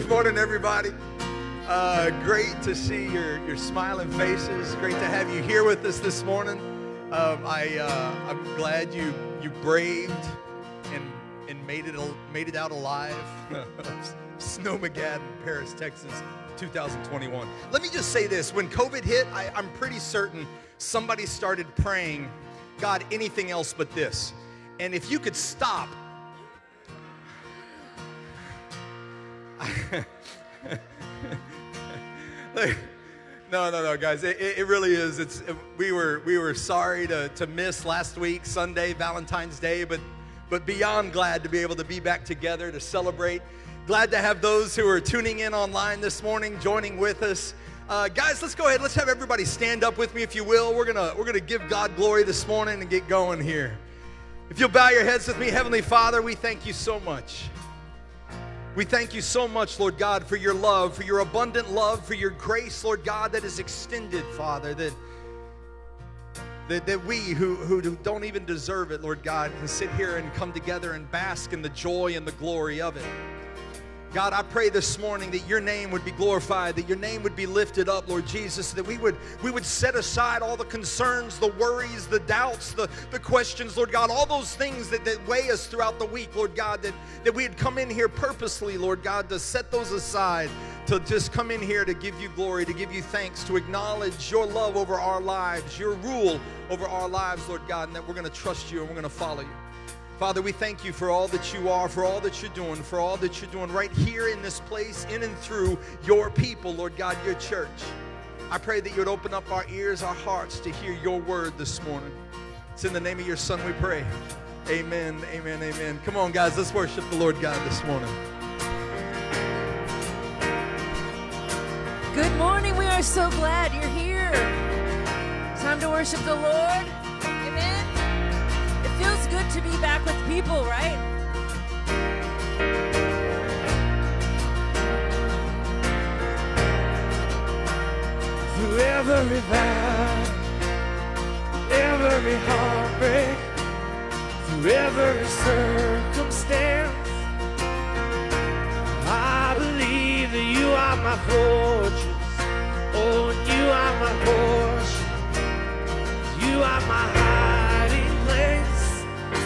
Good morning, everybody. Uh, great to see your, your smiling faces. Great to have you here with us this morning. Um, I, uh, I'm glad you, you braved and, and made, it, made it out alive. Snowmageddon, Paris, Texas, 2021. Let me just say this. When COVID hit, I, I'm pretty certain somebody started praying, God, anything else but this. And if you could stop no, no, no, guys. It, it, really is. It's we were we were sorry to, to miss last week, Sunday, Valentine's Day, but but beyond glad to be able to be back together to celebrate. Glad to have those who are tuning in online this morning, joining with us. Uh, guys, let's go ahead. Let's have everybody stand up with me, if you will. We're gonna we're gonna give God glory this morning and get going here. If you'll bow your heads with me, Heavenly Father, we thank you so much. We thank you so much, Lord God, for your love, for your abundant love, for your grace, Lord God, that is extended, Father, that, that, that we who, who don't even deserve it, Lord God, can sit here and come together and bask in the joy and the glory of it. God, I pray this morning that your name would be glorified, that your name would be lifted up, Lord Jesus, that we would we would set aside all the concerns, the worries, the doubts, the, the questions, Lord God, all those things that, that weigh us throughout the week, Lord God, that, that we had come in here purposely, Lord God, to set those aside, to just come in here to give you glory, to give you thanks, to acknowledge your love over our lives, your rule over our lives, Lord God, and that we're going to trust you and we're going to follow you. Father, we thank you for all that you are, for all that you're doing, for all that you're doing right here in this place, in and through your people, Lord God, your church. I pray that you would open up our ears, our hearts to hear your word this morning. It's in the name of your son we pray. Amen, amen, amen. Come on, guys, let's worship the Lord God this morning. Good morning. We are so glad you're here. Time to worship the Lord good to be back with people, right? Through every valley, every heartbreak, through every circumstance, I believe that you are my fortress. Oh, you are my portion. You are my hiding place.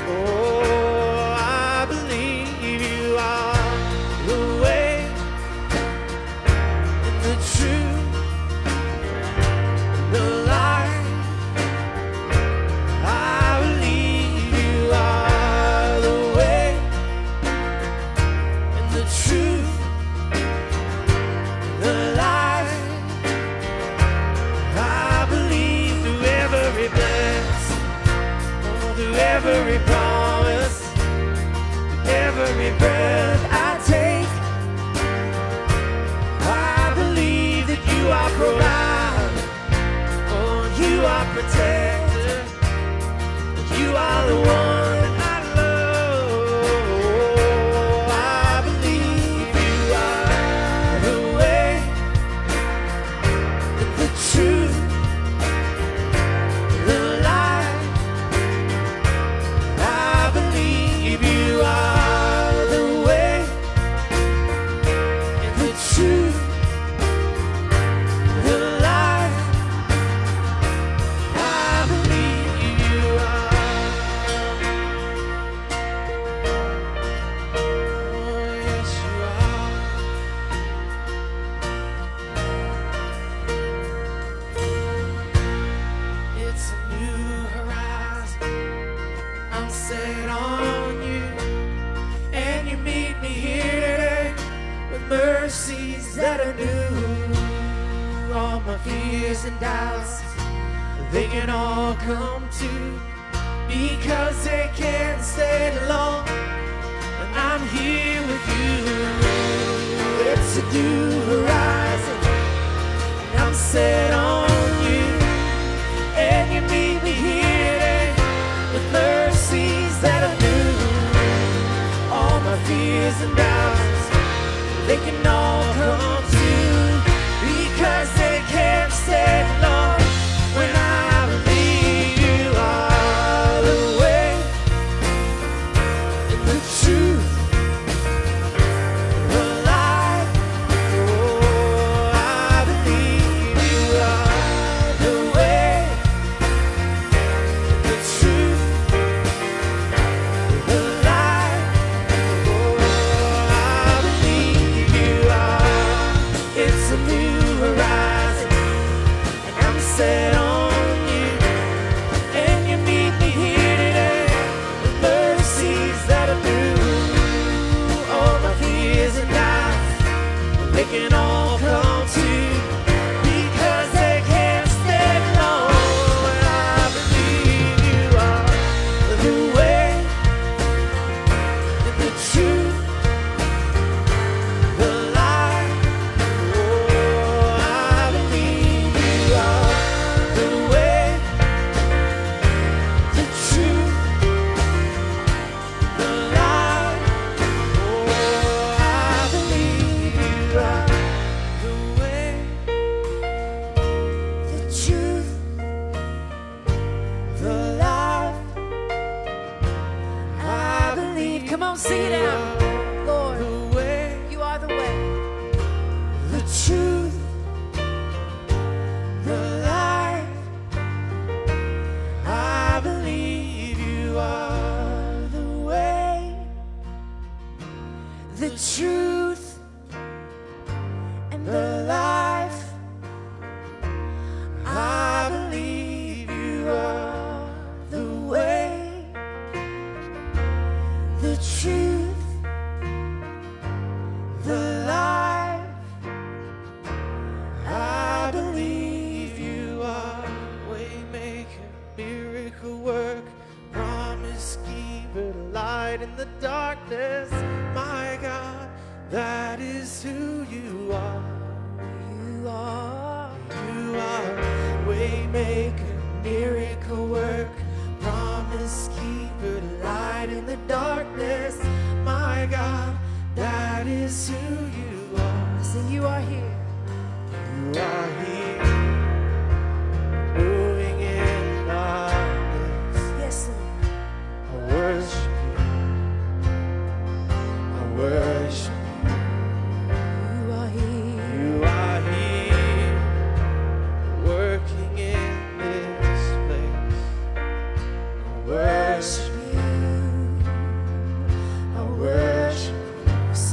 Oh,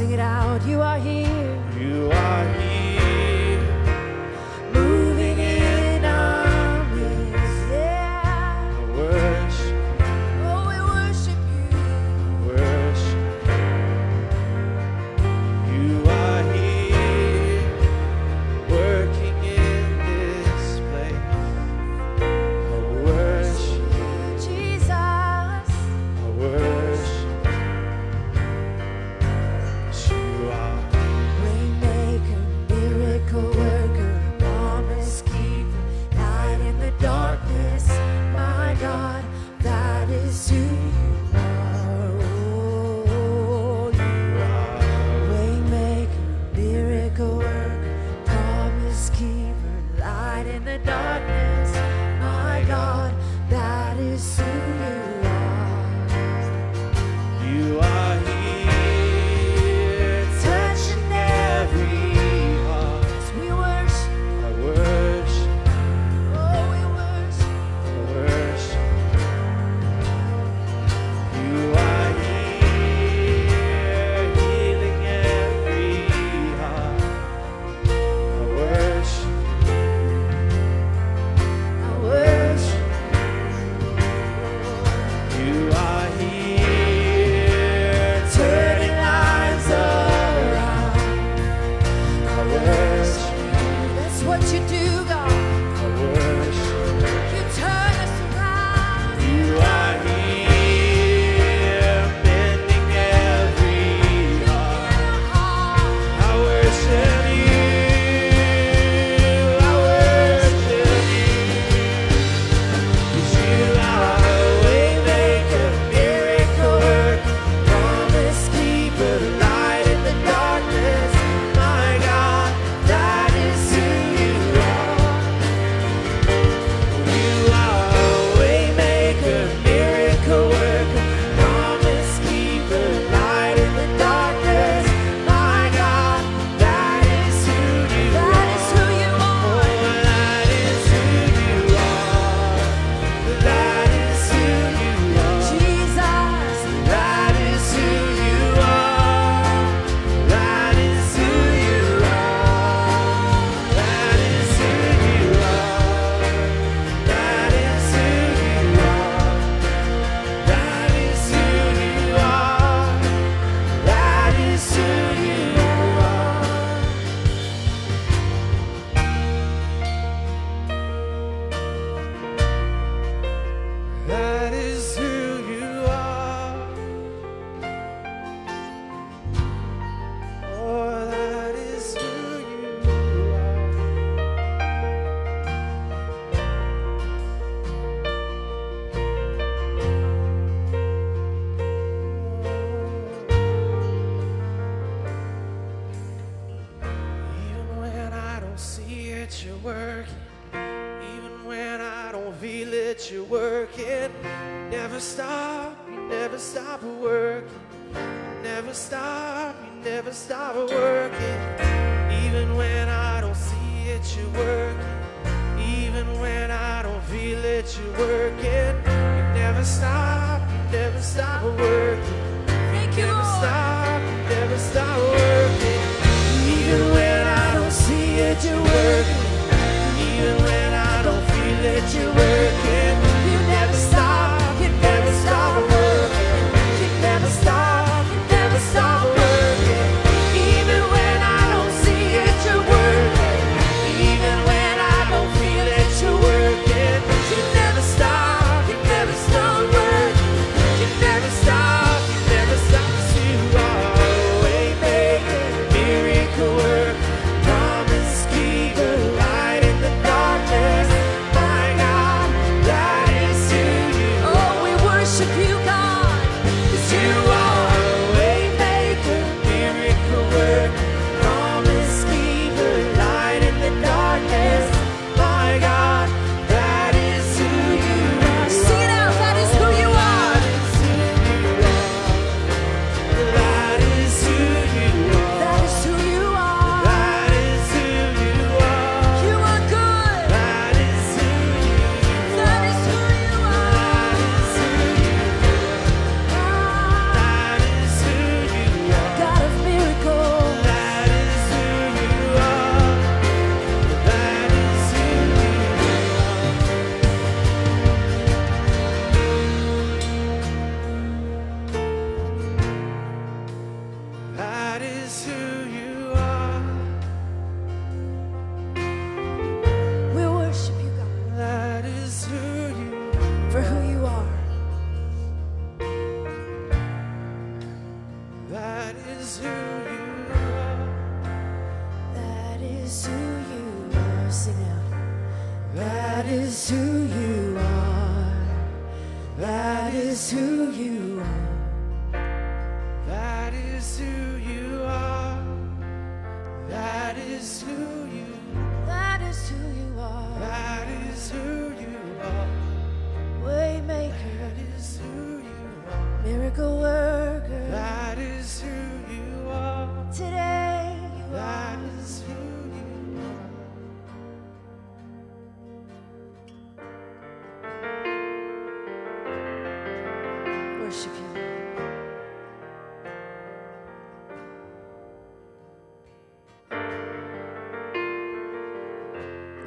Sing it out. You are here. you. are here,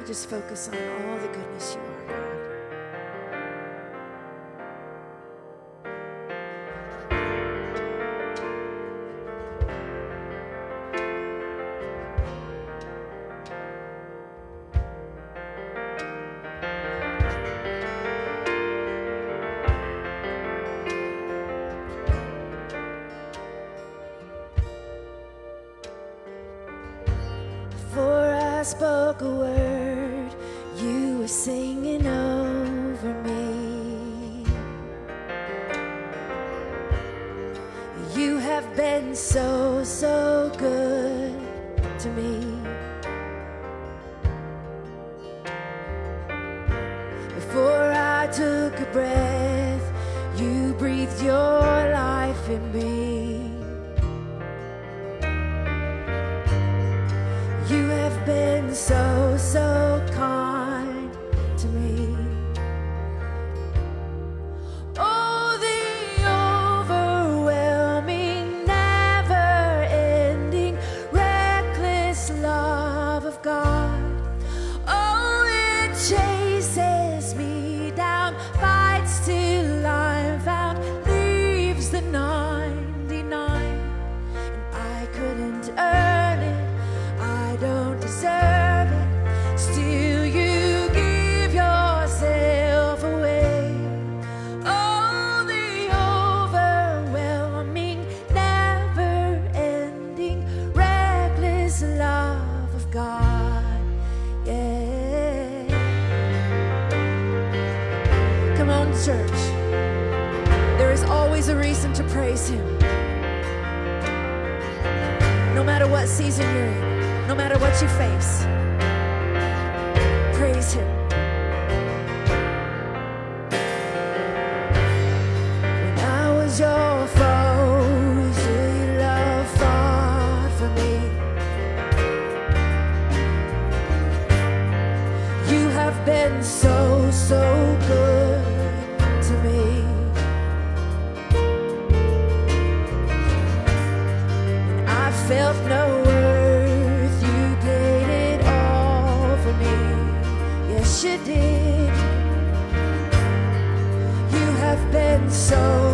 Just focus on all the goodness you are.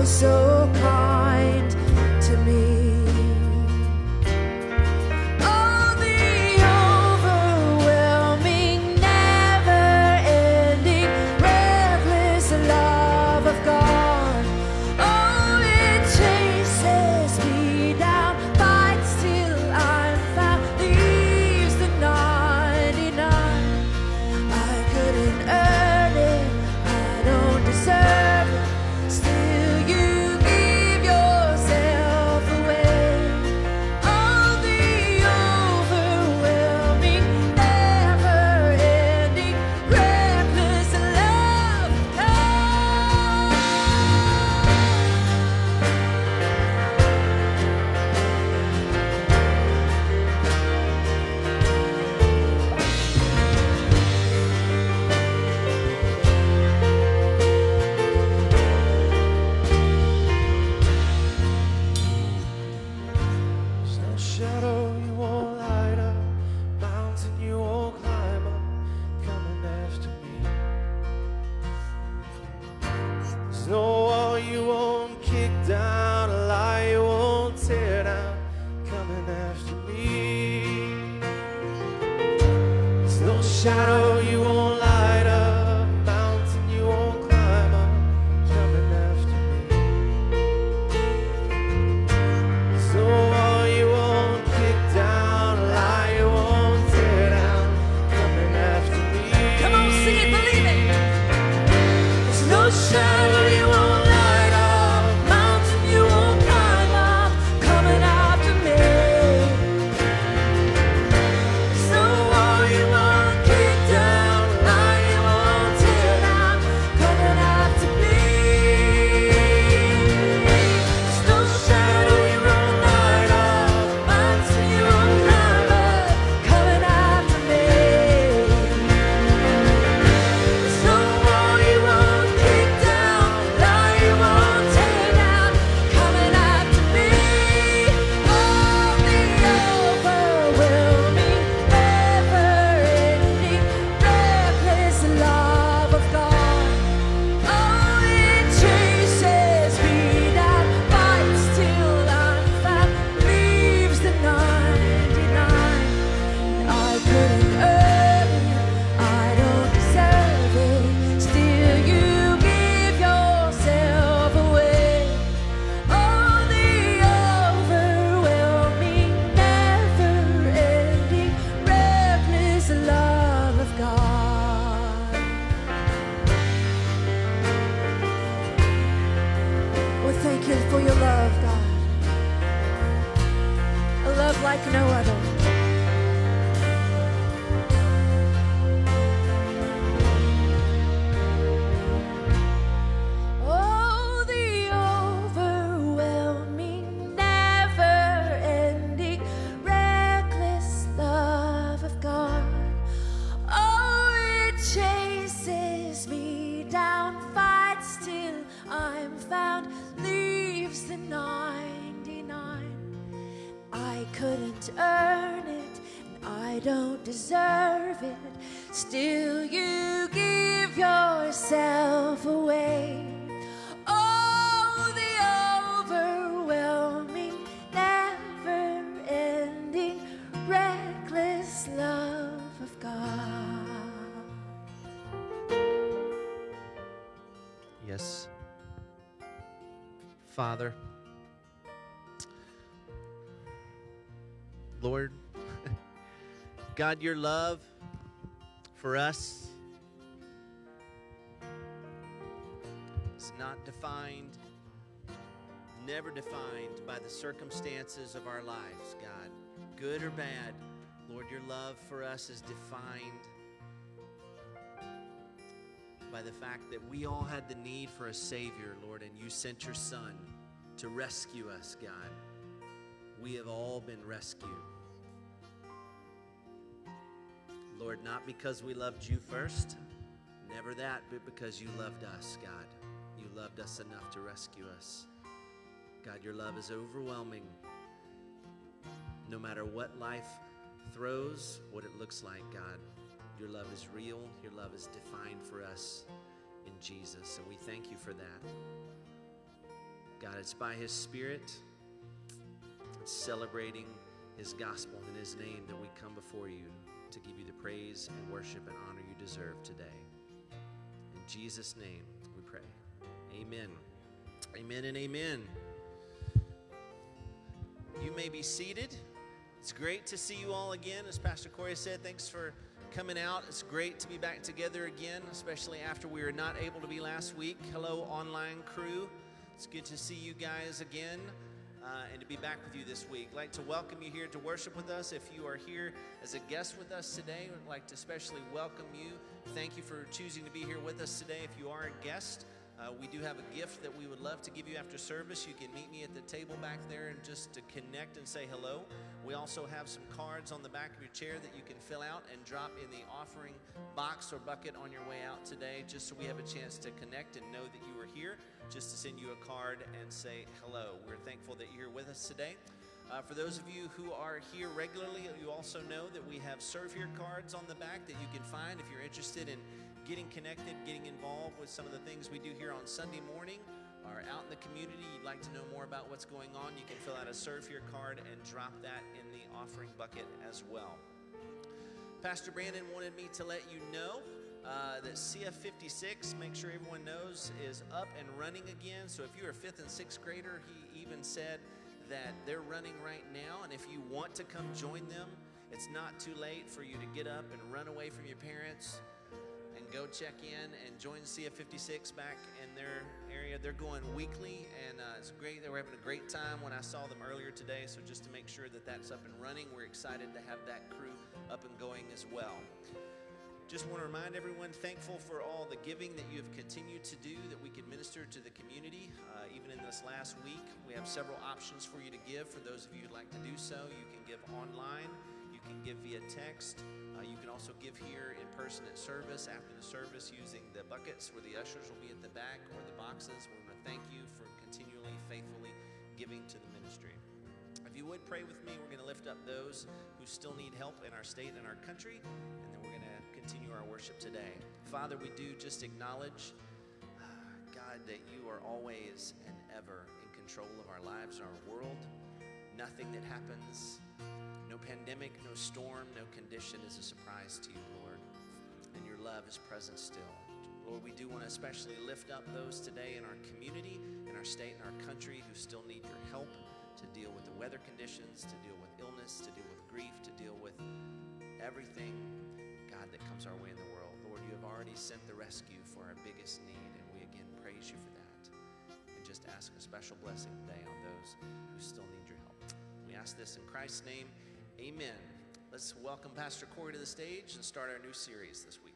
so calm. Don't deserve it. Still, you give yourself away. Oh, the overwhelming, never ending, reckless love of God. Yes. Father, God, your love for us is not defined, never defined by the circumstances of our lives, God. Good or bad, Lord, your love for us is defined by the fact that we all had the need for a Savior, Lord, and you sent your Son to rescue us, God. We have all been rescued. Lord, not because we loved you first, never that, but because you loved us, God. You loved us enough to rescue us. God, your love is overwhelming. No matter what life throws, what it looks like, God, your love is real. Your love is defined for us in Jesus. And we thank you for that. God, it's by His Spirit, celebrating His gospel in His name that we come before you to give you the praise and worship and honor you deserve today. In Jesus' name we pray. Amen. Amen and amen. You may be seated. It's great to see you all again. As Pastor Corey said, thanks for coming out. It's great to be back together again, especially after we were not able to be last week. Hello, online crew. It's good to see you guys again uh, and to be back with you this week. I'd like to welcome you here to worship with us. If you are here as a guest with us today, I'd like to especially welcome you. Thank you for choosing to be here with us today. If you are a guest, uh, we do have a gift that we would love to give you after service. You can meet me at the table back there and just to connect and say hello. We also have some cards on the back of your chair that you can fill out and drop in the offering box or bucket on your way out today, just so we have a chance to connect and know that you were here, just to send you a card and say hello. We're thankful that you're with us today. Uh, for those of you who are here regularly, you also know that we have Serve Here cards on the back that you can find if you're interested in getting connected, getting involved with some of the things we do here on Sunday morning or out in the community, you'd like to know more about what's going on, you can fill out a Serve Here card and drop that in the offering bucket as well. Pastor Brandon wanted me to let you know uh, that CF56, make sure everyone knows, is up and running again. So if you're a fifth and sixth grader, he even said that they're running right now. And if you want to come join them, it's not too late for you to get up and run away from your parents go check in and join CF56 back in their area. They're going weekly, and uh, it's great. They were having a great time when I saw them earlier today. So just to make sure that that's up and running, we're excited to have that crew up and going as well. Just want to remind everyone, thankful for all the giving that you have continued to do that we can minister to the community. Uh, even in this last week, we have several options for you to give. For those of you who'd like to do so, you can give online, you can give via text, uh, you can also give here in person at service after the service using the buckets where the ushers will be at the back or the boxes. We want to thank you for continually, faithfully giving to the ministry. If you would pray with me, we're going to lift up those who still need help in our state and our country, and then we're going to continue our worship today. Father, we do just acknowledge, uh, God, that you are always and ever in control of our lives, our world. Nothing that happens, no pandemic, no storm, no condition is a surprise to you, Lord. And your love is present still. Lord, we do want to especially lift up those today in our community, in our state, in our country who still need your help to deal with the weather conditions, to deal with illness, to deal with grief, to deal with everything, God, that comes our way in the world. Lord, you have already sent the rescue for our biggest need, and we again praise you for that. And just ask a special blessing today on those who still need your help. We ask this in Christ's name. Amen. Let's welcome Pastor Corey to the stage and start our new series this week.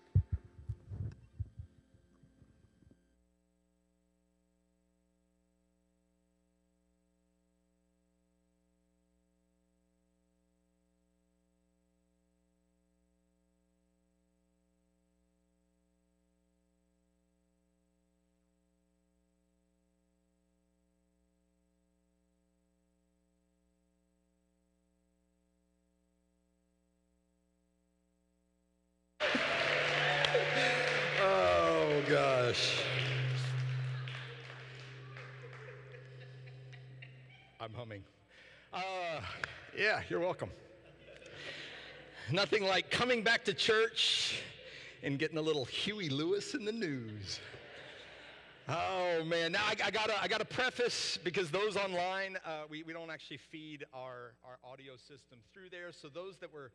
Yeah, you're welcome. Nothing like coming back to church and getting a little Huey Lewis and the News. Oh man! Now I, I, gotta I gotta preface because those online uh, we, we don't actually feed our our audio system through there. So those that were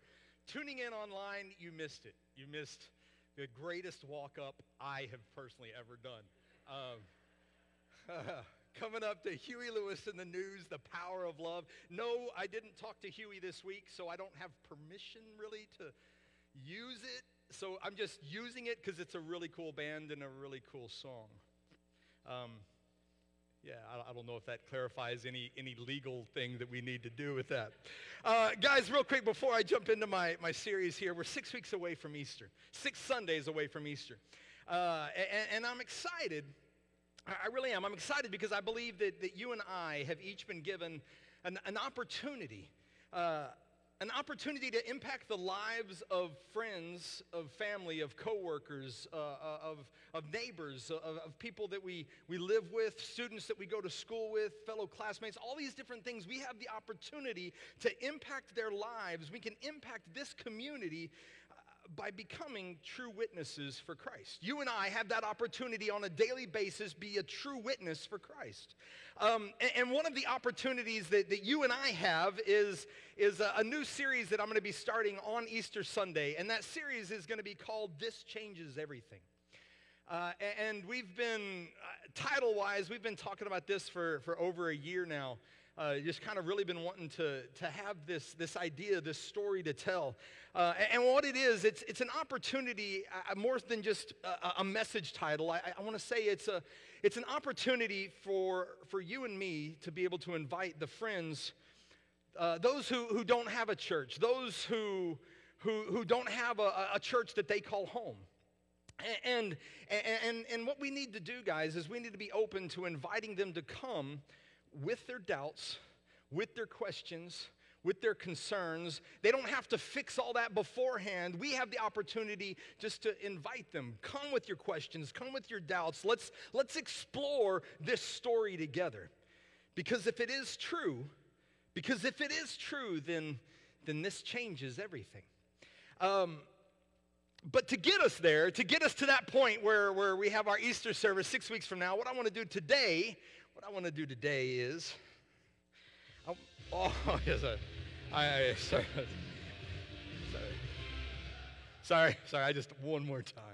tuning in online, you missed it. You missed the greatest walk up I have personally ever done. Um, coming up to Huey Lewis and the News, the power of love. No, I didn't talk to Huey this week, so I don't have permission really to use it. So I'm just using it because it's a really cool band and a really cool song. Um, yeah, I, I, don't know if that clarifies any, any legal thing that we need to do with that. Uh, guys, real quick, before I jump into my, my series here, we're six weeks away from Easter, six Sundays away from Easter. Uh, and, and, I'm excited. I really am. I'm excited because I believe that, that you and I have each been given an, an opportunity. Uh, an opportunity to impact the lives of friends, of family, of coworkers, uh, uh, of, of neighbors, of, of people that we, we live with, students that we go to school with, fellow classmates, all these different things. We have the opportunity to impact their lives. We can impact this community by becoming true witnesses for Christ. You and I have that opportunity on a daily basis be a true witness for Christ. Um, and, and, one of the opportunities that, that you and I have is, is a, a new series that I'm going to be starting on Easter Sunday. And that series is going to be called This Changes Everything. Uh, and we've been, uh, title wise, we've been talking about this for, for over a year now uh, just kind of really been wanting to, to have this, this idea, this story to tell. Uh, and, and, what it is, it's, it's an opportunity uh, more than just a, a message title. I, I want to say it's, a, it's an opportunity for, for you and me to be able to invite the friends, uh, those who, who don't have a church, those who, who, who don't have a, a church that they call home. And, and, and, and what we need to do, guys, is we need to be open to inviting them to come with their doubts, with their questions, with their concerns. They don't have to fix all that beforehand. We have the opportunity just to invite them. Come with your questions, come with your doubts. Let's, let's explore this story together. Because if it is true, because if it is true, then, then this changes everything. Um, but to get us there, to get us to that point where, where we have our Easter service six weeks from now, what I want to do today what I want to do today is, I, oh, yes, I, I, sorry, sorry, sorry, sorry, I just, one more time.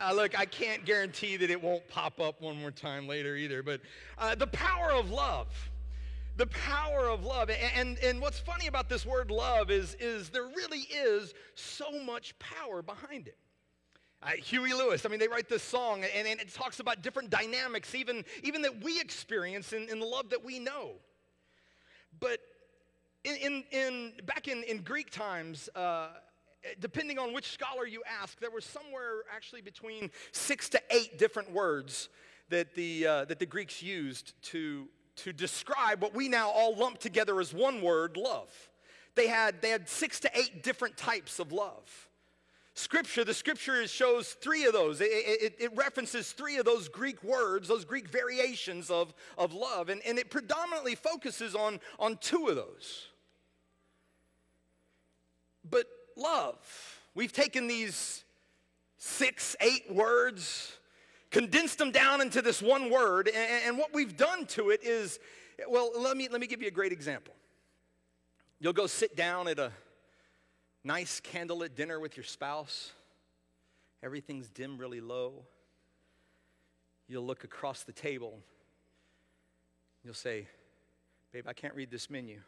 Uh, look, I can't guarantee that it won't pop up one more time later either, but uh, the power of love. The power of love. And, and, and what's funny about this word love is, is there really is so much power behind it. Uh, Huey Lewis, I mean, they write this song and, and, it talks about different dynamics, even, even that we experience in, in the love that we know. But in, in, in back in, in Greek times, uh, depending on which scholar you ask, there was somewhere actually between six to eight different words that the, uh, that the Greeks used to, to describe what we now all lump together as one word love. They had, they had six to eight different types of love. Scripture, the scripture shows three of those. It, it, it, references three of those Greek words, those Greek variations of, of love, and, and it predominantly focuses on, on two of those. But love, we've taken these six, eight words, condensed them down into this one word, and, and what we've done to it is, well, let me, let me give you a great example. You'll go sit down at a nice candlelit dinner with your spouse, everything's dim really low. You'll look across the table. You'll say, Babe, I can't read this menu,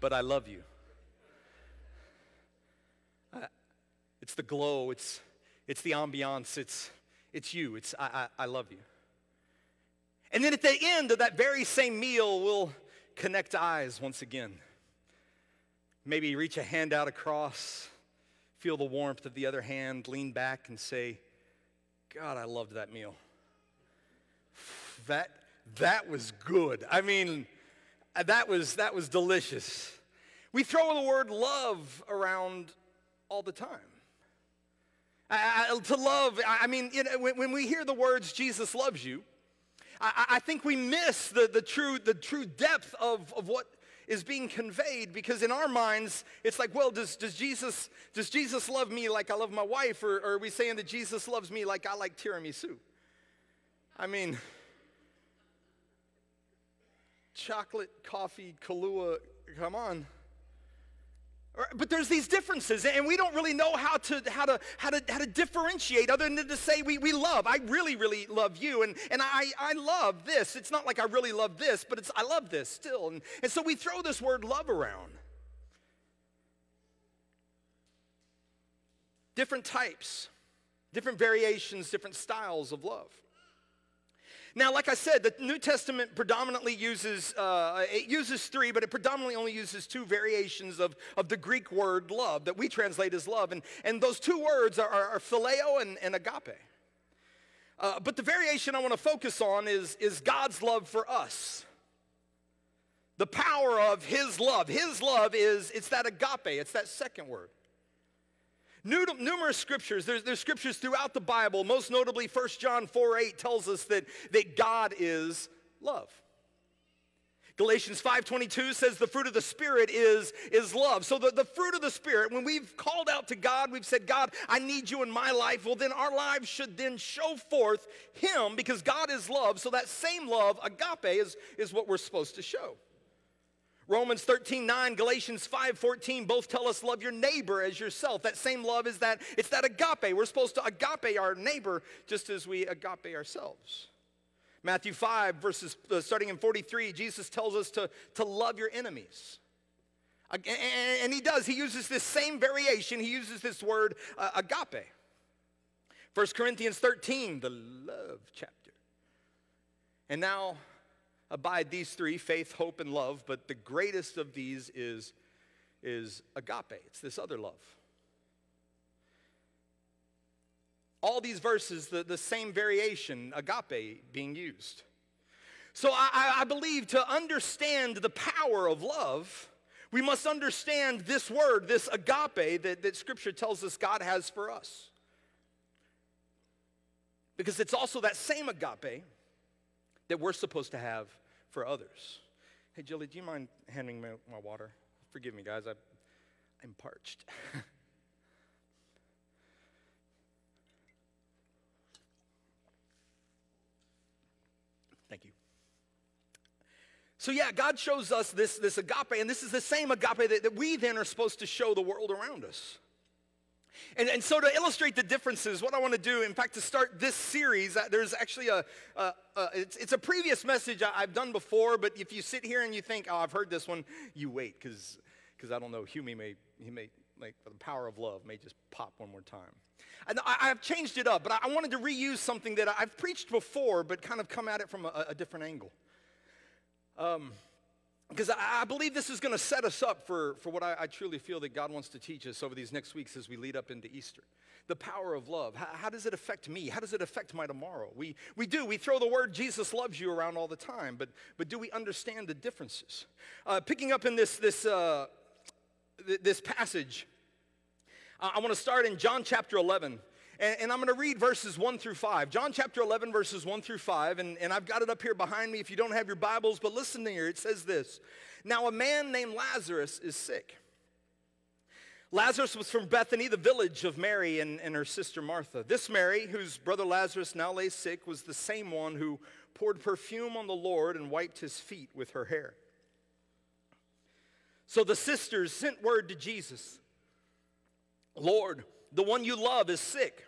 but I love you. Uh, it's the glow, it's, it's the ambiance, it's, it's you, it's I, I, I love you. And then at the end of that very same meal, we'll connect eyes once again. Maybe reach a hand out across, feel the warmth of the other hand, lean back and say, God, I loved that meal. That, that was good. I mean, that was, that was delicious. We throw the word love around all the time. I, I, to love, I, mean, you know, when, when we hear the words Jesus loves you, I, I think we miss the, the, true, the true depth of, of what is being conveyed because in our minds it's like well does, does jesus does jesus love me like i love my wife? Or, or are we saying that jesus loves me like i like tiramisu? I mean chocolate coffee kahlua come on but there's these differences, and we don't really know how to, how to, how to, how to differentiate other than to say we, we love. I really, really love you, and, and I, I love this. It's not like I really love this, but it's I love this still. And, and so we throw this word love around. Different types, different variations, different styles of love. Now, like I said, the New Testament predominantly uses, uh, it uses three, but it predominantly only uses two variations of, of the Greek word love that we translate as love. And, and those two words are, are, phileo and, and agape. Uh, but the variation I want to focus on is, is God's love for us. The power of his love. His love is, it's that agape, it's that second word numerous scriptures. There's, there's scriptures throughout the Bible, most notably 1 John 4 8 tells us that, that God is love. Galatians 5:22 says the fruit of the Spirit is, is love. So the, the fruit of the Spirit, when we've called out to God, we've said, God, I need you in my life. Well, then our lives should then show forth Him because God is love. So that same love, agape, is, is what we're supposed to show. Romans 13, 9, Galatians 5, 14, both tell us love your neighbor as yourself. That same love is that, it's that agape. We're supposed to agape our neighbor just as we agape ourselves. Matthew 5, verses uh, starting in 43, Jesus tells us to, to love your enemies. And he does, he uses this same variation, he uses this word uh, agape. 1 Corinthians 13, the love chapter. And now abide these three faith, hope, and love, but the greatest of these is, is agape. It's this other love. All these verses, the, the same variation, agape, being used. So I, I believe to understand the power of love, we must understand this word, this agape that, that Scripture tells us God has for us. Because it's also that same agape that we're supposed to have for others. Hey, Jilly, do you mind handing me my water? Forgive me, guys. I, I'm parched. Thank you. So, yeah, God shows us this, this agape, and this is the same agape that, that we then are supposed to show the world around us. And, and so to illustrate the differences, what I want to do, in fact, to start this series, uh, there's actually a, a, a it's, it's, a previous message I, have done before, but if you sit here and you think, oh, I've heard this one, you wait, because cause I don't know, Huey may, he may, like the power of love may just pop one more time. And I, have changed it up, but I, wanted to reuse something that I've preached before, but kind of come at it from a, a different angle. Um, because I, believe this is going to set us up for, for what I, I, truly feel that God wants to teach us over these next weeks as we lead up into Easter. The power of love. How, how, does it affect me? How does it affect my tomorrow? We, we do. We throw the word Jesus loves you around all the time, but, but do we understand the differences? Uh, picking up in this, this, uh, th- this passage, I, I want to start in John chapter 11. And, and I'm going to read verses 1 through 5. John chapter 11, verses 1 through 5. And, and I've got it up here behind me if you don't have your Bibles, but listen to here. It says this Now a man named Lazarus is sick. Lazarus was from Bethany, the village of Mary and, and her sister Martha. This Mary, whose brother Lazarus now lay sick, was the same one who poured perfume on the Lord and wiped his feet with her hair. So the sisters sent word to Jesus Lord, the one you love is sick.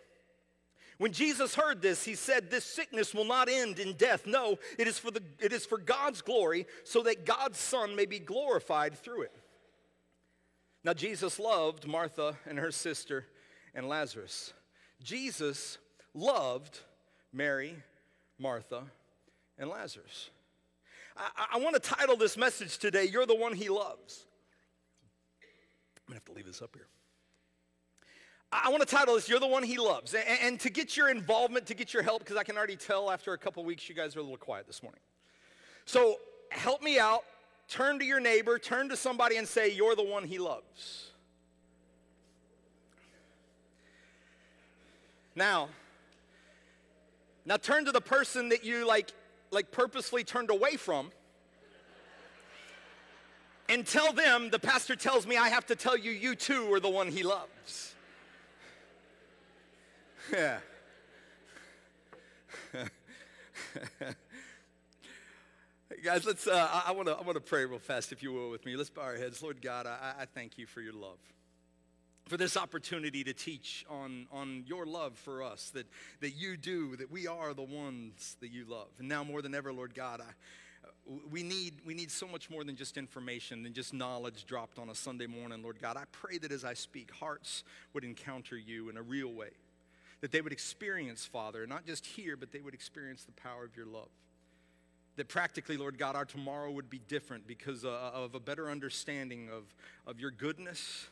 When Jesus heard this, he said, This sickness will not end in death. No, it is for, the, it is for God's glory, so that God's Son may be glorified through it. Now, Jesus loved Martha and her sister and Lazarus. Jesus loved Mary, Martha, and Lazarus. I, I want to title this message today, You're the One He Loves. I'm going to have to leave this up here. I want to title this, You're the One He Loves. And, and to get your involvement, to get your help, because I can already tell after a couple weeks you guys are a little quiet this morning. So help me out. Turn to your neighbor, turn to somebody and say, You're the one He loves. Now, now turn to the person that you like like purposely turned away from and tell them the pastor tells me I have to tell you you too are the one he loves. Yeah. Guys, let's. Uh, I want to. I want to pray real fast, if you will, with me. Let's bow our heads. Lord God, I, I thank you for your love, for this opportunity to teach on on your love for us. That that you do. That we are the ones that you love. And now more than ever, Lord God, I, we need we need so much more than just information than just knowledge dropped on a Sunday morning, Lord God. I pray that as I speak, hearts would encounter you in a real way. That they would experience, Father, not just hear, but they would experience the power of your love that practically, Lord God, our tomorrow would be different because uh, of a better understanding of, of your goodness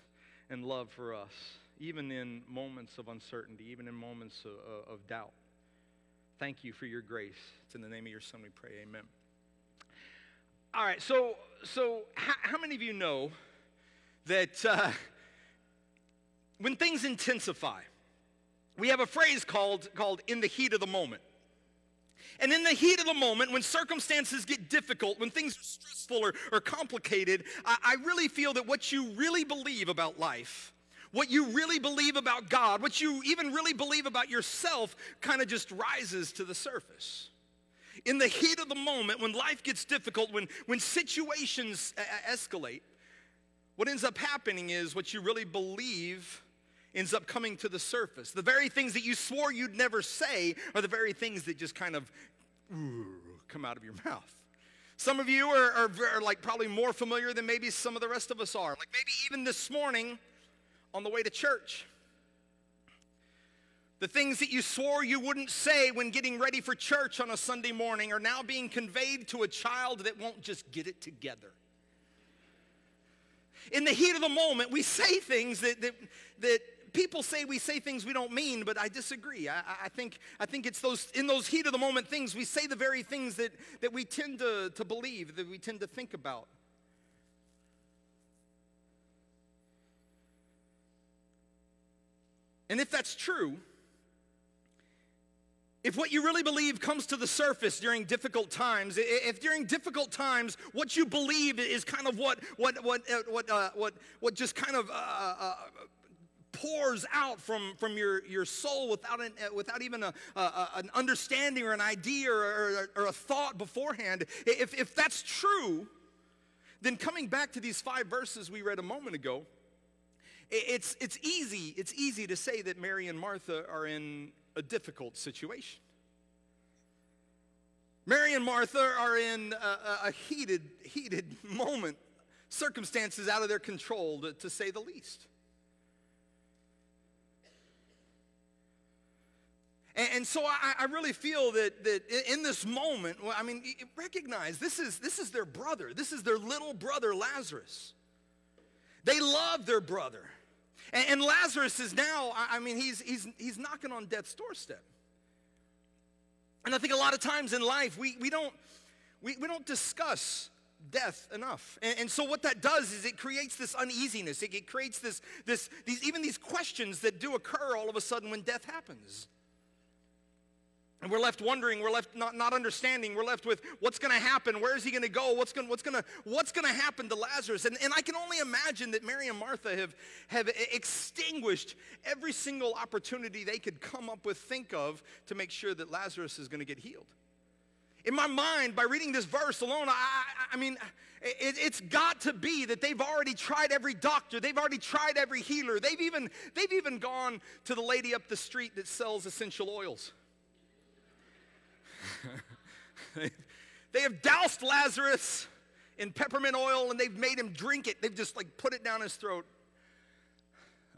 and love for us, even in moments of uncertainty, even in moments of, of doubt. Thank you for your grace. It's in the name of your Son we pray. Amen. All right, so, so how, how many of you know that uh, when things intensify, we have a phrase called, called in the heat of the moment. And in the heat of the moment, when circumstances get difficult, when things are stressful or, or complicated, I, I really feel that what you really believe about life, what you really believe about God, what you even really believe about yourself, kind of just rises to the surface. In the heat of the moment, when life gets difficult, when, when situations escalate, what ends up happening is what you really believe ends up coming to the surface. The very things that you swore you'd never say are the very things that just kind of ooh, come out of your mouth. Some of you are, are, are, like probably more familiar than maybe some of the rest of us are. Like maybe even this morning on the way to church. The things that you swore you wouldn't say when getting ready for church on a Sunday morning are now being conveyed to a child that won't just get it together. In the heat of the moment, we say things that, that, that people say we say things we don't mean, but I disagree. I, I, think, I think it's those, in those heat of the moment things, we say the very things that, that we tend to, to believe, that we tend to think about. And if that's true, if what you really believe comes to the surface during difficult times, if during difficult times what you believe is kind of what what what uh, what uh, what what just kind of uh, uh, uh pours out from, from your, your soul without, an, uh, without even a, a, an understanding or an idea or, or, or a thought beforehand, if, if that's true, then coming back to these five verses we read a moment ago, it's, it's easy it's easy to say that mary and martha are in a difficult situation. Mary and martha are in a, a heated heated moment circumstances out of their control to, to say the least and so I, I, really feel that, that in this moment, I mean, recognize this is, this is their brother. This is their little brother, Lazarus. They love their brother. And, and Lazarus is now, I mean, he's, he's, he's knocking on death's doorstep. And I think a lot of times in life, we, we, don't, we, we don't discuss death enough. And, and, so what that does is it creates this uneasiness. It, it creates this, this, these, even these questions that do occur all of a sudden when death happens. And we're left wondering, we're left not, not understanding, we're left with what's going to happen, where is he going to go, what's going what's gonna, what's gonna happen to Lazarus? And, and I can only imagine that Mary and Martha have, have extinguished every single opportunity they could come up with, think of, to make sure that Lazarus is going to get healed. In my mind, by reading this verse alone, I, I, I mean, it, it's got to be that they've already tried every doctor, they've already tried every healer, they've even, they've even gone to the lady up the street that sells essential oils. they have doused Lazarus in peppermint oil and they've made him drink it. They've just like put it down his throat.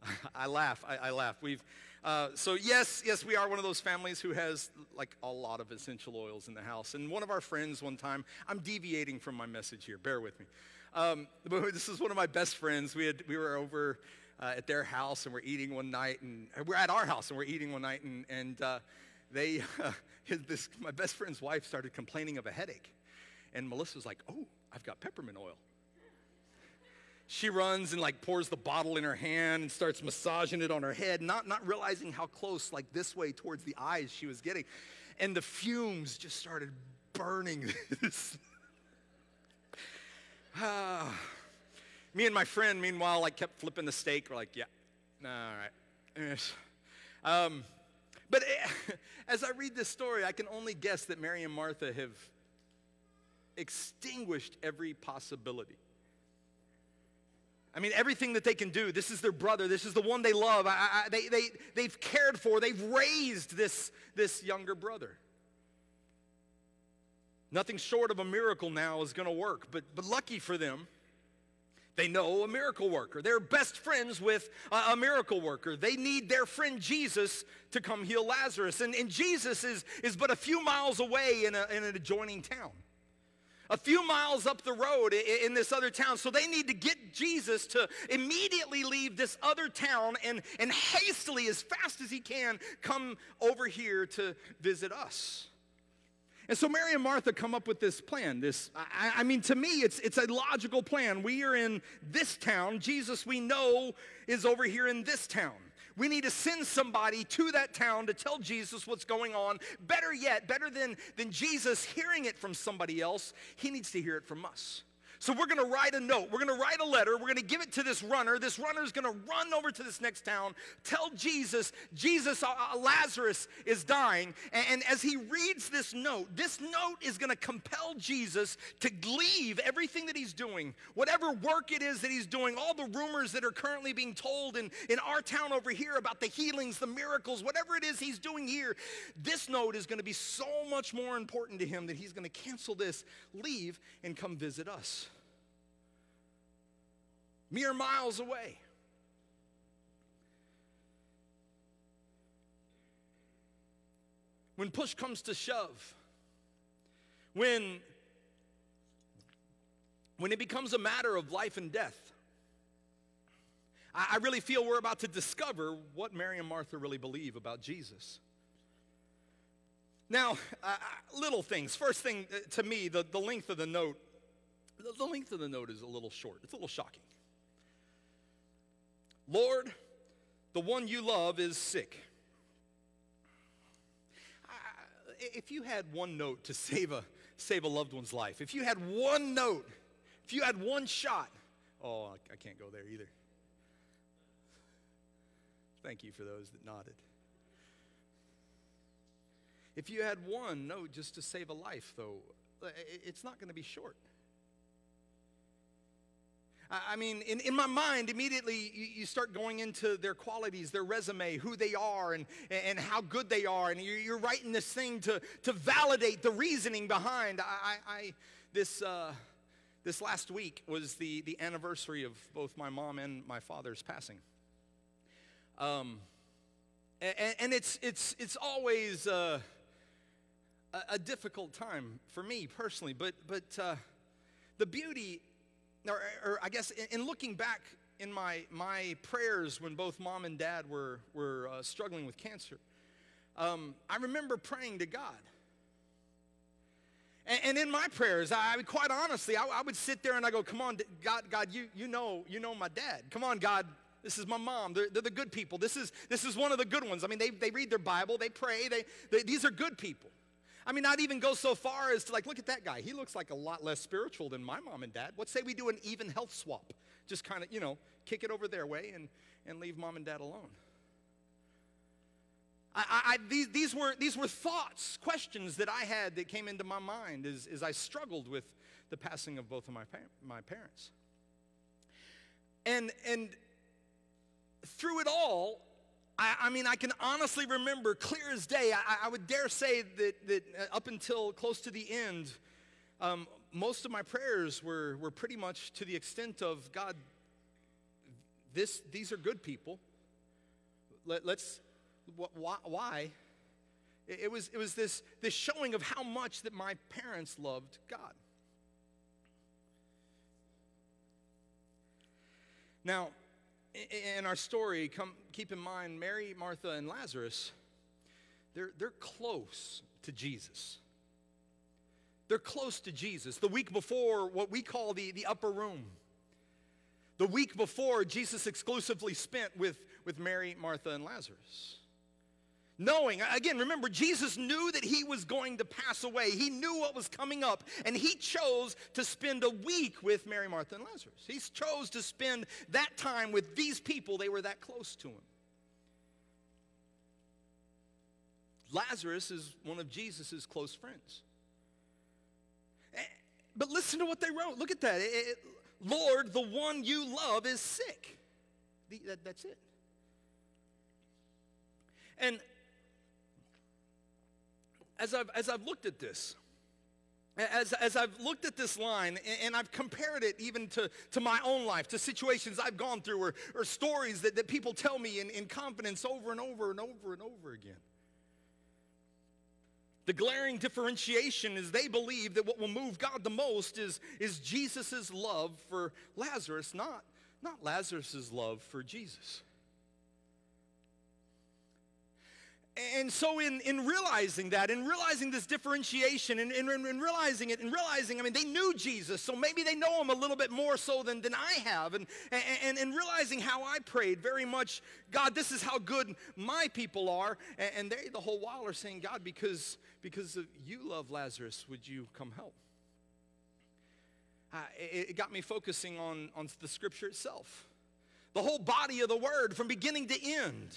I laugh. I, I laugh. We've uh, so yes, yes, we are one of those families who has like a lot of essential oils in the house. And one of our friends one time, I'm deviating from my message here. Bear with me. Um, this is one of my best friends. We had we were over uh, at their house and we're eating one night, and we're at our house and we're eating one night, and and uh, they, uh, his, this, my best friend's wife started complaining of a headache. And Melissa's like, oh, I've got peppermint oil. she runs and like pours the bottle in her hand and starts massaging it on her head, not, not realizing how close, like this way towards the eyes she was getting. And the fumes just started burning this. Ah. Me and my friend, meanwhile, like kept flipping the steak. We're like, yeah, all right. Um, but eh, as I read this story, I can only guess that Mary and Martha have extinguished every possibility. I mean, everything that they can do. This is their brother. This is the one they love. I, I, they, they, they've cared for, they've raised this, this younger brother. Nothing short of a miracle now is going to work. But, but lucky for them, they know a miracle worker. They're best friends with a, miracle worker. They need their friend Jesus to come heal Lazarus. And, and Jesus is, is but a few miles away in, a, in an adjoining town. A few miles up the road in, in this other town. So they need to get Jesus to immediately leave this other town and, and hastily, as fast as he can, come over here to visit us. And so Mary and Martha come up with this plan. This, I, I, mean, to me, it's, it's a logical plan. We are in this town. Jesus, we know, is over here in this town. We need to send somebody to that town to tell Jesus what's going on. Better yet, better than, than Jesus hearing it from somebody else, he needs to hear it from us. So we're going to write a note. We're going to write a letter. We're going to give it to this runner. This runner is going to run over to this next town, tell Jesus, Jesus, uh, uh, Lazarus is dying. And, and as he reads this note, this note is going to compel Jesus to leave everything that he's doing, whatever work it is that he's doing, all the rumors that are currently being told in, in our town over here about the healings, the miracles, whatever it is he's doing here. This note is going to be so much more important to him that he's going to cancel this, leave, and come visit us mere miles away. When push comes to shove, when, when it becomes a matter of life and death, I, I really feel we're about to discover what Mary and Martha really believe about Jesus. Now, uh, little things. First thing uh, to me, the, the length of the note, the, the length of the note is a little short. It's a little shocking. Lord, the one you love is sick. If you had one note to save a, save a loved one's life, if you had one note, if you had one shot, oh, I can't go there either. Thank you for those that nodded. If you had one note just to save a life, though, it's not going to be short. I mean, in, in my mind, immediately you, start going into their qualities, their resume, who they are, and, and how good they are. And you're, you're writing this thing to, to validate the reasoning behind. I, I, I this, uh, this last week was the, the anniversary of both my mom and my father's passing. Um, and, and it's, it's, it's always uh, a, a, difficult time for me personally, but, but uh, the beauty or, or I guess in, in, looking back in my, my prayers when both mom and dad were, were uh, struggling with cancer, um, I remember praying to God. And, and in my prayers, I, I quite honestly, I, I, would sit there and I go, come on, God, God, you, you, know, you know my dad. Come on, God, this is my mom. They're, they're, the good people. This is, this is one of the good ones. I mean, they, they read their Bible, they pray, they, they, these are good people. I mean, not even go so far as to like, look at that guy. He looks like a lot less spiritual than my mom and dad. Let's say we do an even health swap. Just kind of, you know, kick it over their way and, and leave mom and dad alone. I, I, these, these, were, these were thoughts, questions that I had that came into my mind as, as I struggled with the passing of both of my, my parents. And, and through it all, I, I, mean, I can honestly remember clear as day. I, I would dare say that, that uh, up until close to the end, um, most of my prayers were, were pretty much to the extent of God, this, these are good people. Let, us why, why? It, was, it was this, this showing of how much that my parents loved God. Now, in our story, come, keep in mind Mary, Martha, and Lazarus, they're, they're close to Jesus. They're close to Jesus. The week before, what we call the, the upper room. The week before, Jesus exclusively spent with, with Mary, Martha, and Lazarus. Knowing, again, remember, Jesus knew that he was going to pass away. He knew what was coming up, and he chose to spend a week with Mary, Martha, and Lazarus. He chose to spend that time with these people. They were that close to him. Lazarus is one of Jesus' close friends. Eh, but listen to what they wrote. Look at that. It, it, Lord, the one you love is sick. The, that, that's it. And as I've, as I've looked at this, as, as I've looked at this line and, and, I've compared it even to, to my own life, to situations I've gone through or, or stories that, that people tell me in, in confidence over and over and over and over again. The glaring differentiation is they believe that what will move God the most is, is Jesus' love for Lazarus, not, not Lazarus' love for Jesus. And so, in, in realizing that, in realizing this differentiation, and in, in, in, realizing it, and realizing, I mean, they knew Jesus, so maybe they know him a little bit more so than, than I have. And, and, and realizing how I prayed very much, God, this is how good my people are. And, and they the whole while are saying, God, because, because you love Lazarus, would you come help? Uh, it, it got me focusing on, on the scripture itself, the whole body of the word from beginning to end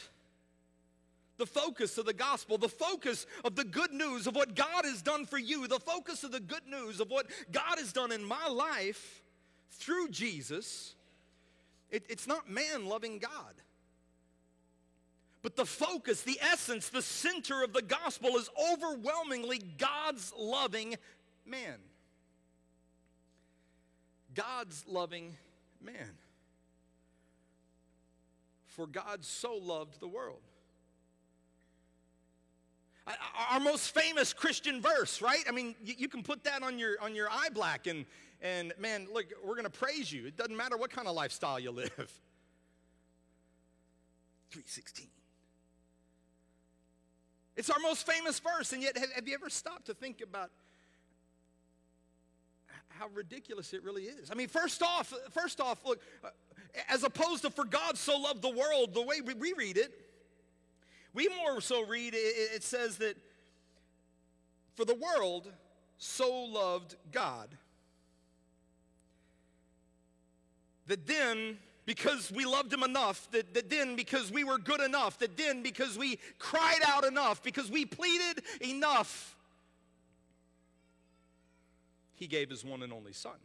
the focus of the gospel, the focus of the good news of what God has done for you, the focus of the good news of what God has done in my life through Jesus, it, it's not man loving God. But the focus, the essence, the center of the gospel is overwhelmingly God's loving man. God's loving man. For God so loved the world our most famous Christian verse, right? I mean, you, can put that on your on your eye black and and man, look, we're to praise you. It doesn't matter what kind of lifestyle you live. 316. It's our most famous verse, and yet have, have you ever stopped to think about how ridiculous it really is? I mean, first off, first off, look, uh, as opposed to for God so loved the world, the way we, we read it, we more so read, it says that for the world so loved God that then because we loved him enough, that, that then because we were good enough, that then because we cried out enough, because we pleaded enough, he gave his one and only son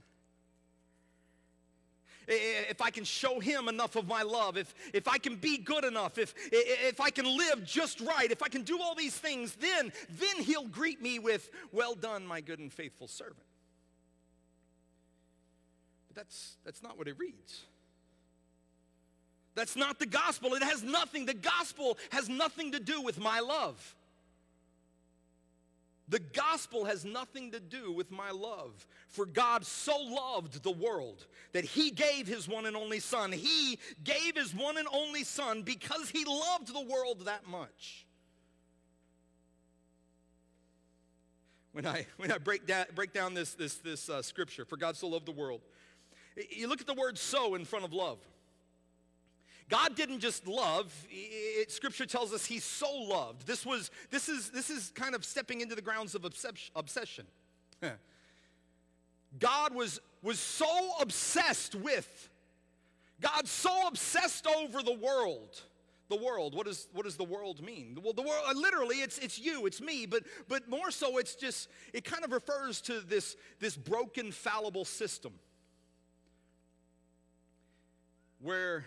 if I can show him enough of my love, if, if I can be good enough, if, if I can live just right, if I can do all these things, then, then he'll greet me with, well done, my good and faithful servant. But that's, that's not what it reads. That's not the gospel. It has nothing, the gospel has nothing to do with my love. The gospel has nothing to do with my love. For God so loved the world that he gave his one and only son. He gave his one and only son because he loved the world that much. When I, when I break, down, break down this, this, this uh, scripture, for God so loved the world, you look at the word so in front of love. God didn't just love, it, scripture tells us he so loved. This was this is this is kind of stepping into the grounds of obsession. God was was so obsessed with God so obsessed over the world. The world. What does what does the world mean? Well, the world literally it's it's you, it's me, but but more so it's just it kind of refers to this this broken fallible system where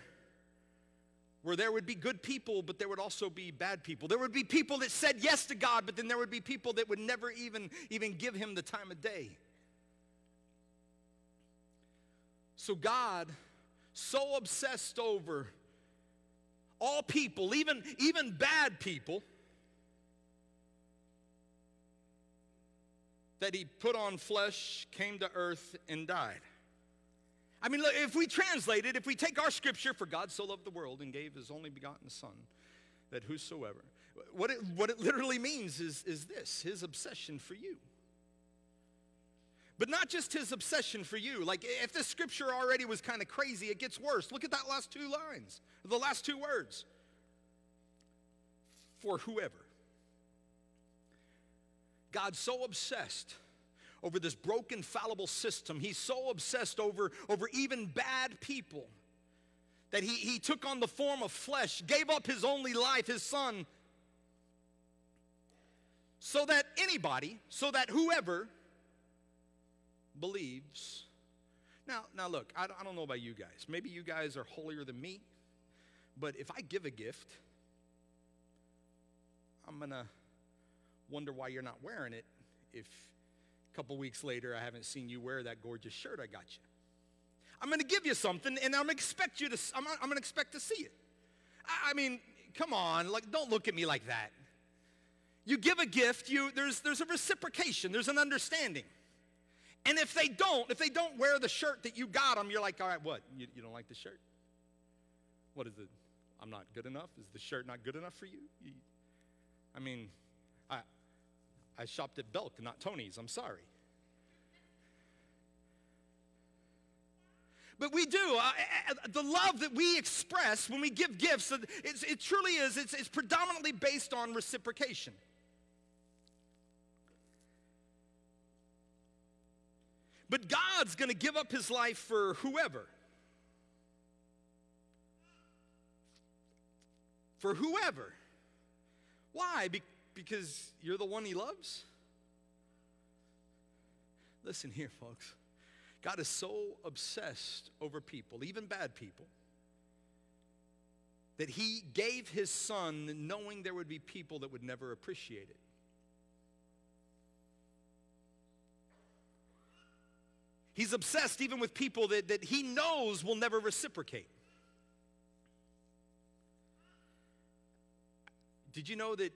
where there would be good people, but there would also be bad people. There would be people that said yes to God, but then there would be people that would never even, even give him the time of day. So God, so obsessed over all people, even, even bad people, that he put on flesh, came to earth, and died. I mean, if we translate it, if we take our scripture, for God so loved the world and gave his only begotten Son, that whosoever, what it, what it literally means is, is this his obsession for you. But not just his obsession for you. Like if this scripture already was kind of crazy, it gets worse. Look at that last two lines, the last two words. For whoever. God's so obsessed over this broken, fallible system. He's so obsessed over, over even bad people that he, he took on the form of flesh, gave up his only life, his son, so that anybody, so that whoever believes. Now, now look, I, I don't know about you guys. Maybe you guys are holier than me, but if I give a gift, I'm gonna wonder why you're not wearing it if couple weeks later I haven't seen you wear that gorgeous shirt I got you. I'm gonna give you something and I'm expect you to, I'm, I'm gonna expect to see it. I, I mean, come on, like, don't look at me like that. You give a gift, you, there's, there's a reciprocation, there's an understanding. And if they don't, if they don't wear the shirt that you got them, you're like, all right, what? You, you don't like the shirt? What is it? I'm not good enough? Is the shirt not good enough for you? you I mean, I shopped at Belk, not Tony's. I'm sorry. But we do. Uh, eh, eh, eh, the love that we express when we give gifts, uh, it truly is, it's, it's predominantly based on reciprocation. But God's going to give up his life for whoever. For whoever. Why? Be- because you're the one he loves? Listen here, folks. God is so obsessed over people, even bad people, that he gave his son knowing there would be people that would never appreciate it. He's obsessed even with people that, that he knows will never reciprocate. Did you know that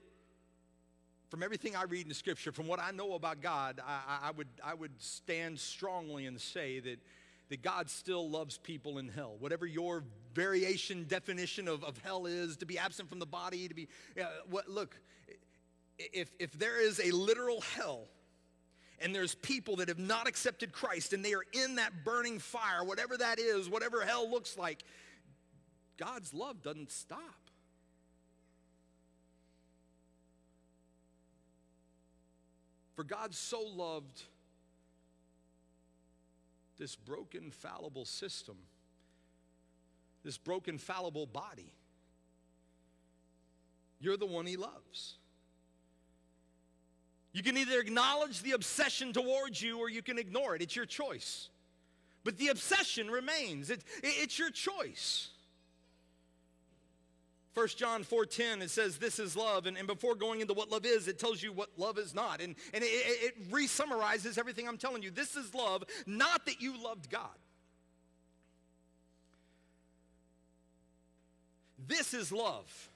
from everything I read in scripture, from what I know about God, I, I, would, I would stand strongly and say that, that God still loves people in hell. Whatever your variation definition of, of hell is, to be absent from the body, to be, uh, what, look, if, if there is a literal hell, and there's people that have not accepted Christ and they are in that burning fire, whatever that is, whatever hell looks like, God's love doesn't stop. For God so loved this broken, fallible system, this broken, fallible body. You're the one he loves. You can either acknowledge the obsession towards you or you can ignore it. It's your choice. But the obsession remains. It, it, it's your choice. 1 John 4.10, it says this is love. And, and before going into what love is, it tells you what love is not. And, and it, it, it re-summarizes everything I'm telling you. This is love, not that you loved God. This is love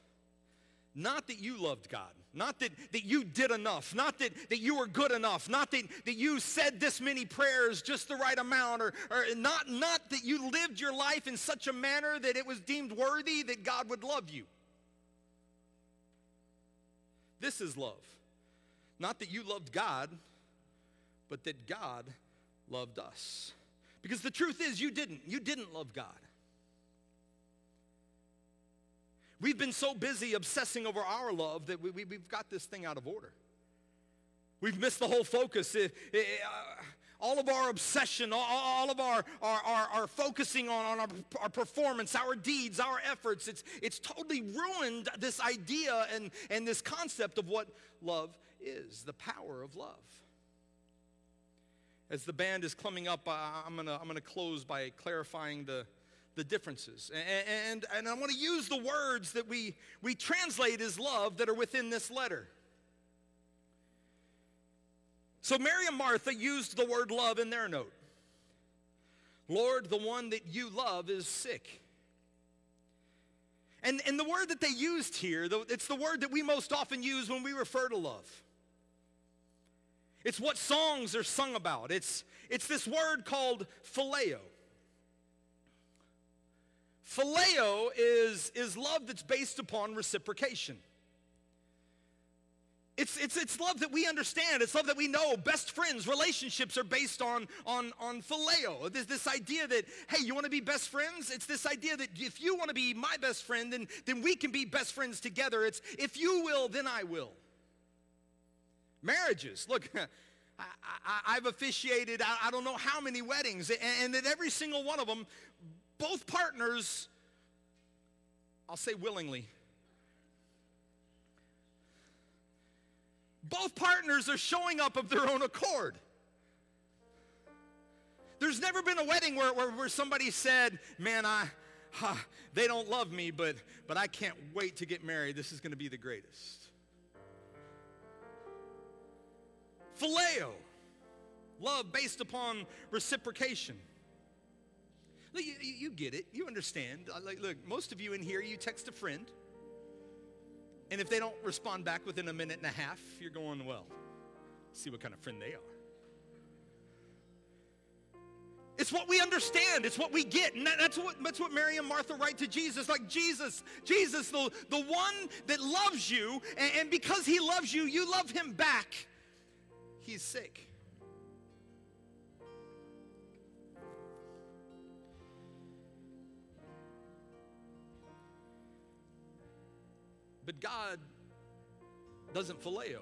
not that you loved God, not that, that you did enough, not that, that you were good enough, not that, that you said this many prayers just the right amount, or, or not, not that you lived your life in such a manner that it was deemed worthy that God would love you. This is love. Not that you loved God, but that God loved us. Because the truth is, you didn't. You didn't love God. We've been so busy obsessing over our love that we, we, have got this thing out of order. We've missed the whole focus. It, it, uh, all of our obsession, all, all of our, our, our, our, focusing on, on our, our performance, our deeds, our efforts, it's, it's totally ruined this idea and, and this concept of what love is, the power of love. As the band is coming up, I'm going to I'm going to close by clarifying the, the differences. And, and, and I want to use the words that we, we translate as love that are within this letter. So Mary and Martha used the word love in their note. Lord, the one that you love is sick. And, and the word that they used here, it's the word that we most often use when we refer to love. It's what songs are sung about. It's, it's this word called phileo. Phileo is, is love that's based upon reciprocation. It's, it's, it's love that we understand. It's love that we know. Best friends, relationships are based on, on, on phileo. This, this idea that, hey, you want to be best friends? It's this idea that if you want to be my best friend, then, then we can be best friends together. It's if you will, then I will. Marriages, look, I, have officiated, I, I, don't know how many weddings, and, and every single one of them, both partners, I'll say willingly, both partners are showing up of their own accord. There's never been a wedding where, where, where somebody said, man, I, huh, they don't love me, but, but I can't wait to get married. This is going to be the greatest. Phileo, love based upon reciprocation. Look, you, you get it. You understand. Like, look, most of you in here, you text a friend. And if they don't respond back within a minute and a half, you're going, well, see what kind of friend they are. It's what we understand. It's what we get. And that, that's, what, that's what Mary and Martha write to Jesus. Like Jesus, Jesus, the, the one that loves you, and, and because he loves you, you love him back. He's sick. But God doesn't phileo.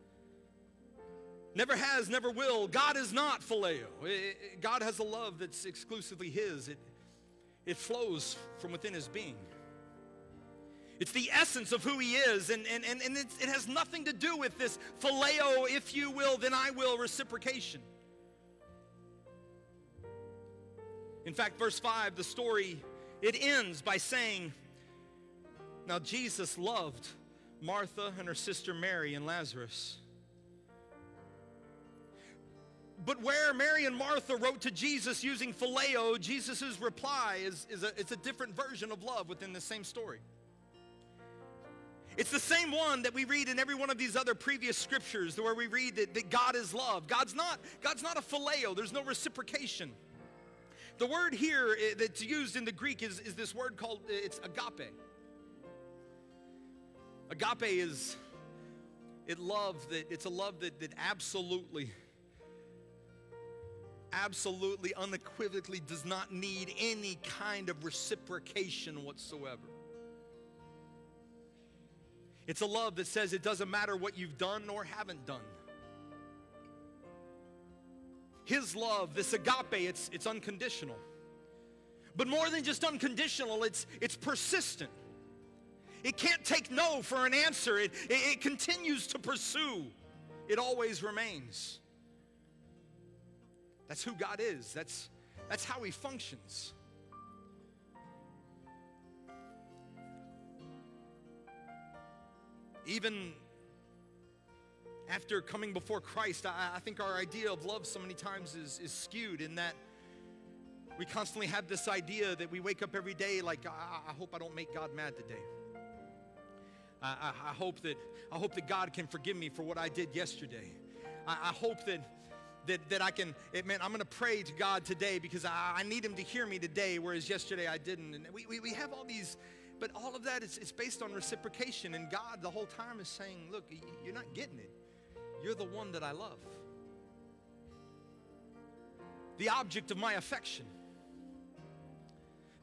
never has, never will. God is not phileo. God has a love that's exclusively His. It, it flows from within His being. It's the essence of who He is, and, and, and, and it has nothing to do with this phileo, if you will, then I will reciprocation. In fact, verse 5, the story, it ends by saying, now, Jesus loved Martha and her sister Mary and Lazarus. But where Mary and Martha wrote to Jesus using phileo, Jesus' reply is, is a, it's a different version of love within the same story. It's the same one that we read in every one of these other previous scriptures where we read that, that God is love. God's not, God's not a phileo. There's no reciprocation. The word here eh, that's used in the Greek is, is this word called, it's agape. Agape is it love that it's a love that, that absolutely absolutely unequivocally does not need any kind of reciprocation whatsoever. It's a love that says it doesn't matter what you've done or haven't done. His love, this agape, it's, it's unconditional. But more than just unconditional, it's, it's persistent. It can't take no for an answer. It, it, it continues to pursue. It always remains. That's who God is. That's, that's how he functions. Even after coming before Christ, I, I, think our idea of love so many times is, is skewed in that we constantly have this idea that we wake up every day like, I, I hope I don't make God mad today. I, I, I, hope that, I hope that God can forgive me for what I did yesterday. I, I hope that, that, that I can, it, man, I'm going to pray to God today because I, I need him to hear me today, whereas yesterday I didn't. And we, we, we have all these, but all of that is based on reciprocation. And God the whole time is saying, look, you're not getting it. You're the one that I love. The object of my affection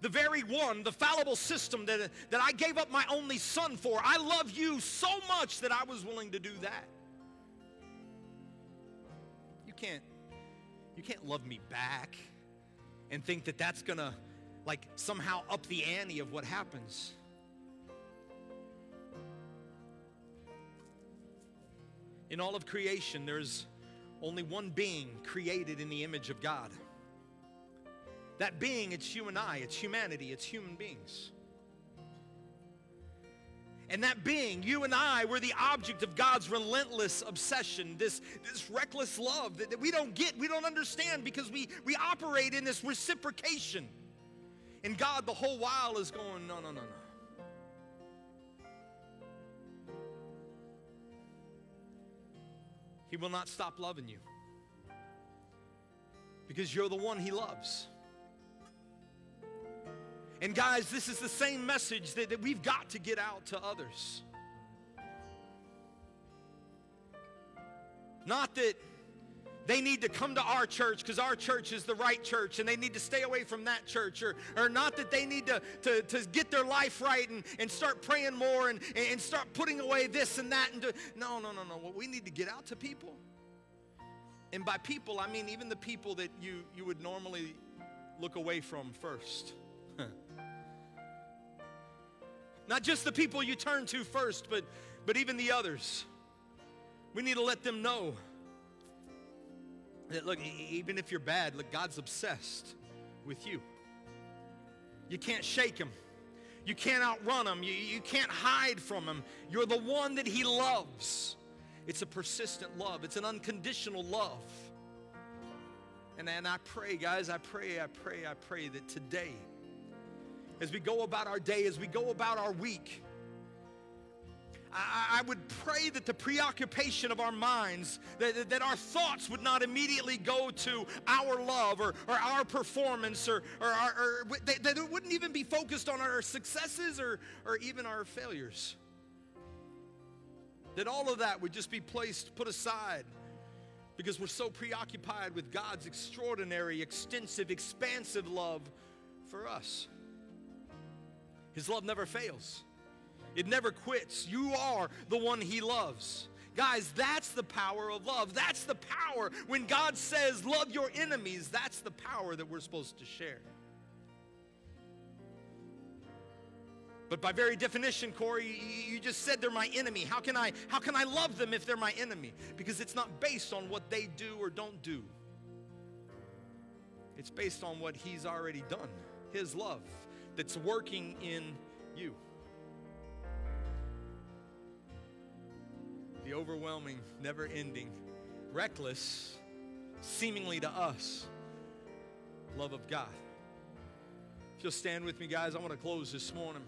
the very one, the fallible system that, that I gave up my only son for. I love you so much that I was willing to do that. You can't, you can't love me back and think that that's gonna like somehow up the ante of what happens. In all of creation, there's only one being created in the image of God. That being, it's you and I, it's humanity, it's human beings. And that being, you and I, were the object of God's relentless obsession, this, this reckless love that, that we don't get, we don't understand because we, we operate in this reciprocation. And God, the whole while, is going, no, no, no, no. He will not stop loving you because you're the one He loves. And guys, this is the same message that, that we've got to get out to others. Not that they need to come to our church because our church is the right church and they need to stay away from that church or, or not that they need to, to, to get their life right and, and start praying more and, and start putting away this and that and do, no no no no what we need to get out to people and by people i mean even the people that you you would normally look away from first not just the people you turn to first but but even the others we need to let them know that look, even if you're bad, look, God's obsessed with you. You can't shake him. You can't outrun him. You, you can't hide from him. You're the one that he loves. It's a persistent love. It's an unconditional love. And, and I pray, guys, I pray, I pray, I pray that today, as we go about our day, as we go about our week, I, I, would pray that the preoccupation of our minds, that, that our thoughts would not immediately go to our love or, or our performance or, or, our, or that, it wouldn't even be focused on our successes or, or even our failures. That all of that would just be placed, put aside because we're so preoccupied with God's extraordinary, extensive, expansive love for us. His love never fails. It never quits. You are the one he loves. Guys, that's the power of love. That's the power. When God says, love your enemies, that's the power that we're supposed to share. But by very definition, Corey, you just said they're my enemy. How can I how can I love them if they're my enemy? Because it's not based on what they do or don't do. It's based on what he's already done. His love that's working in you. the overwhelming, never ending, reckless, seemingly to us, love of God. If you'll stand with me, guys, I want to close this morning.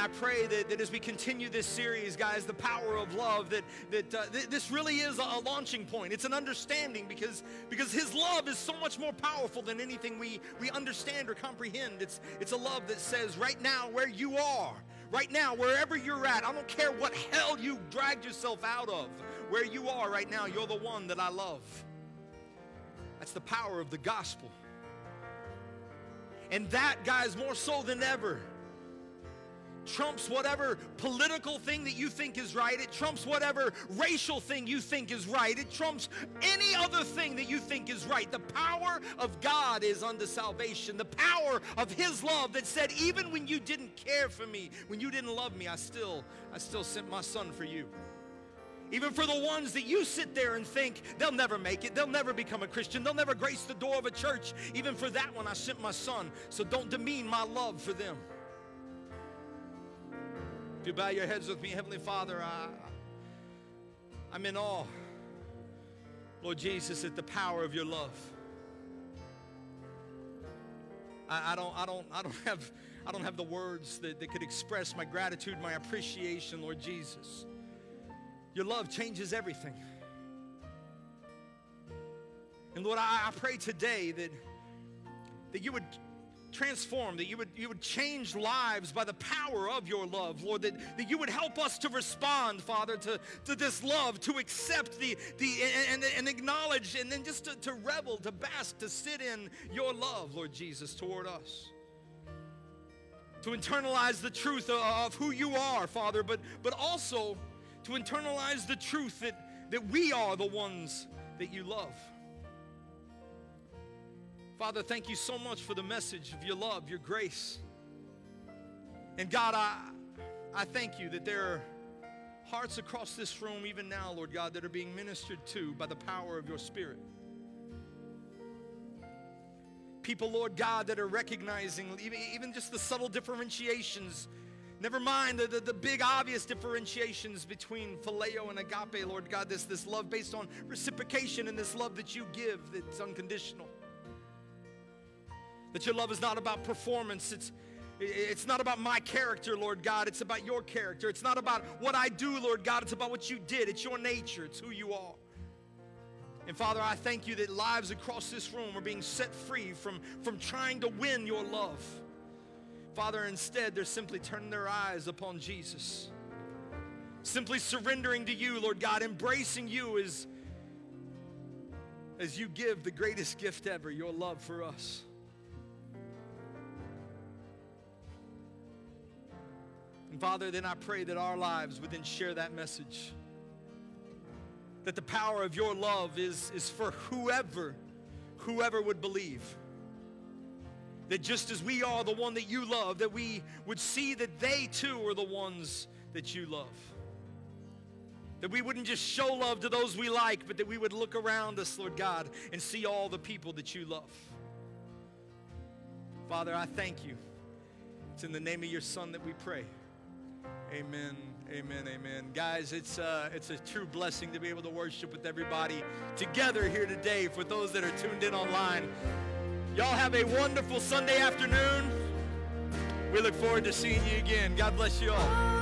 I pray that, that as we continue this series, guys, the power of love, that, that uh, th- this really is a, a, launching point. It's an understanding because, because His love is so much more powerful than anything we, we understand or comprehend. It's, it's a love that says, right now, where you are, right now, wherever you're at, I don't care what hell you dragged yourself out of, where you are right now, you're the one that I love. That's the power of the gospel. And that, guys, more so than ever, trumps whatever political thing that you think is right. It trumps whatever racial thing you think is right. It trumps any other thing that you think is right. The power of God is unto salvation. The power of his love that said, even when you didn't care for me, when you didn't love me, I still, I still sent my son for you. Even for the ones that you sit there and think they'll never make it, they'll never become a Christian, they'll never grace the door of a church. Even for that one, I sent my son. So don't demean my love for them. If you bow your heads with me, Heavenly Father, I, I'm in awe, Lord Jesus, at the power of your love. I, I, don't, I, don't, I, don't have, I don't have the words that, that could express my gratitude, my appreciation, Lord Jesus. Your love changes everything. And Lord, I, I pray today that, that you would transform, that you would, you would change lives by the power of your love, Lord, that, that you would help us to respond, Father, to, to this love, to accept the, the and, and acknowledge, and then just to, to revel, to bask, to sit in your love, Lord Jesus, toward us. To internalize the truth of, who you are, Father, but, but also to internalize the truth that, that we are the ones that you love. Father, thank you so much for the message of your love, your grace. And God, I, I thank you that there are hearts across this room, even now, Lord God, that are being ministered to by the power of your Spirit. People, Lord God, that are recognizing even, just the subtle differentiations. Never mind the, the, the, big obvious differentiations between phileo and agape, Lord God, this, this love based on reciprocation and this love that you give that's unconditional. That your love is not about performance. It's, it's not about my character, Lord God. It's about your character. It's not about what I do, Lord God. It's about what you did. It's your nature. It's who you are. And Father, I thank you that lives across this room are being set free from, from trying to win your love. Father, instead, they're simply turning their eyes upon Jesus. Simply surrendering to you, Lord God, embracing you as, as you give the greatest gift ever, your love for us. And Father, then I pray that our lives would then share that message. That the power of your love is, is for whoever, whoever would believe. That just as we are the one that you love, that we would see that they too are the ones that you love. That we wouldn't just show love to those we like, but that we would look around us, Lord God, and see all the people that you love. Father, I thank you. It's in the name of your Son that we pray. Amen, amen, amen. Guys, it's, uh, it's a true blessing to be able to worship with everybody together here today for those that are tuned in online. Y'all have a wonderful Sunday afternoon. We look forward to seeing you again. God bless you all.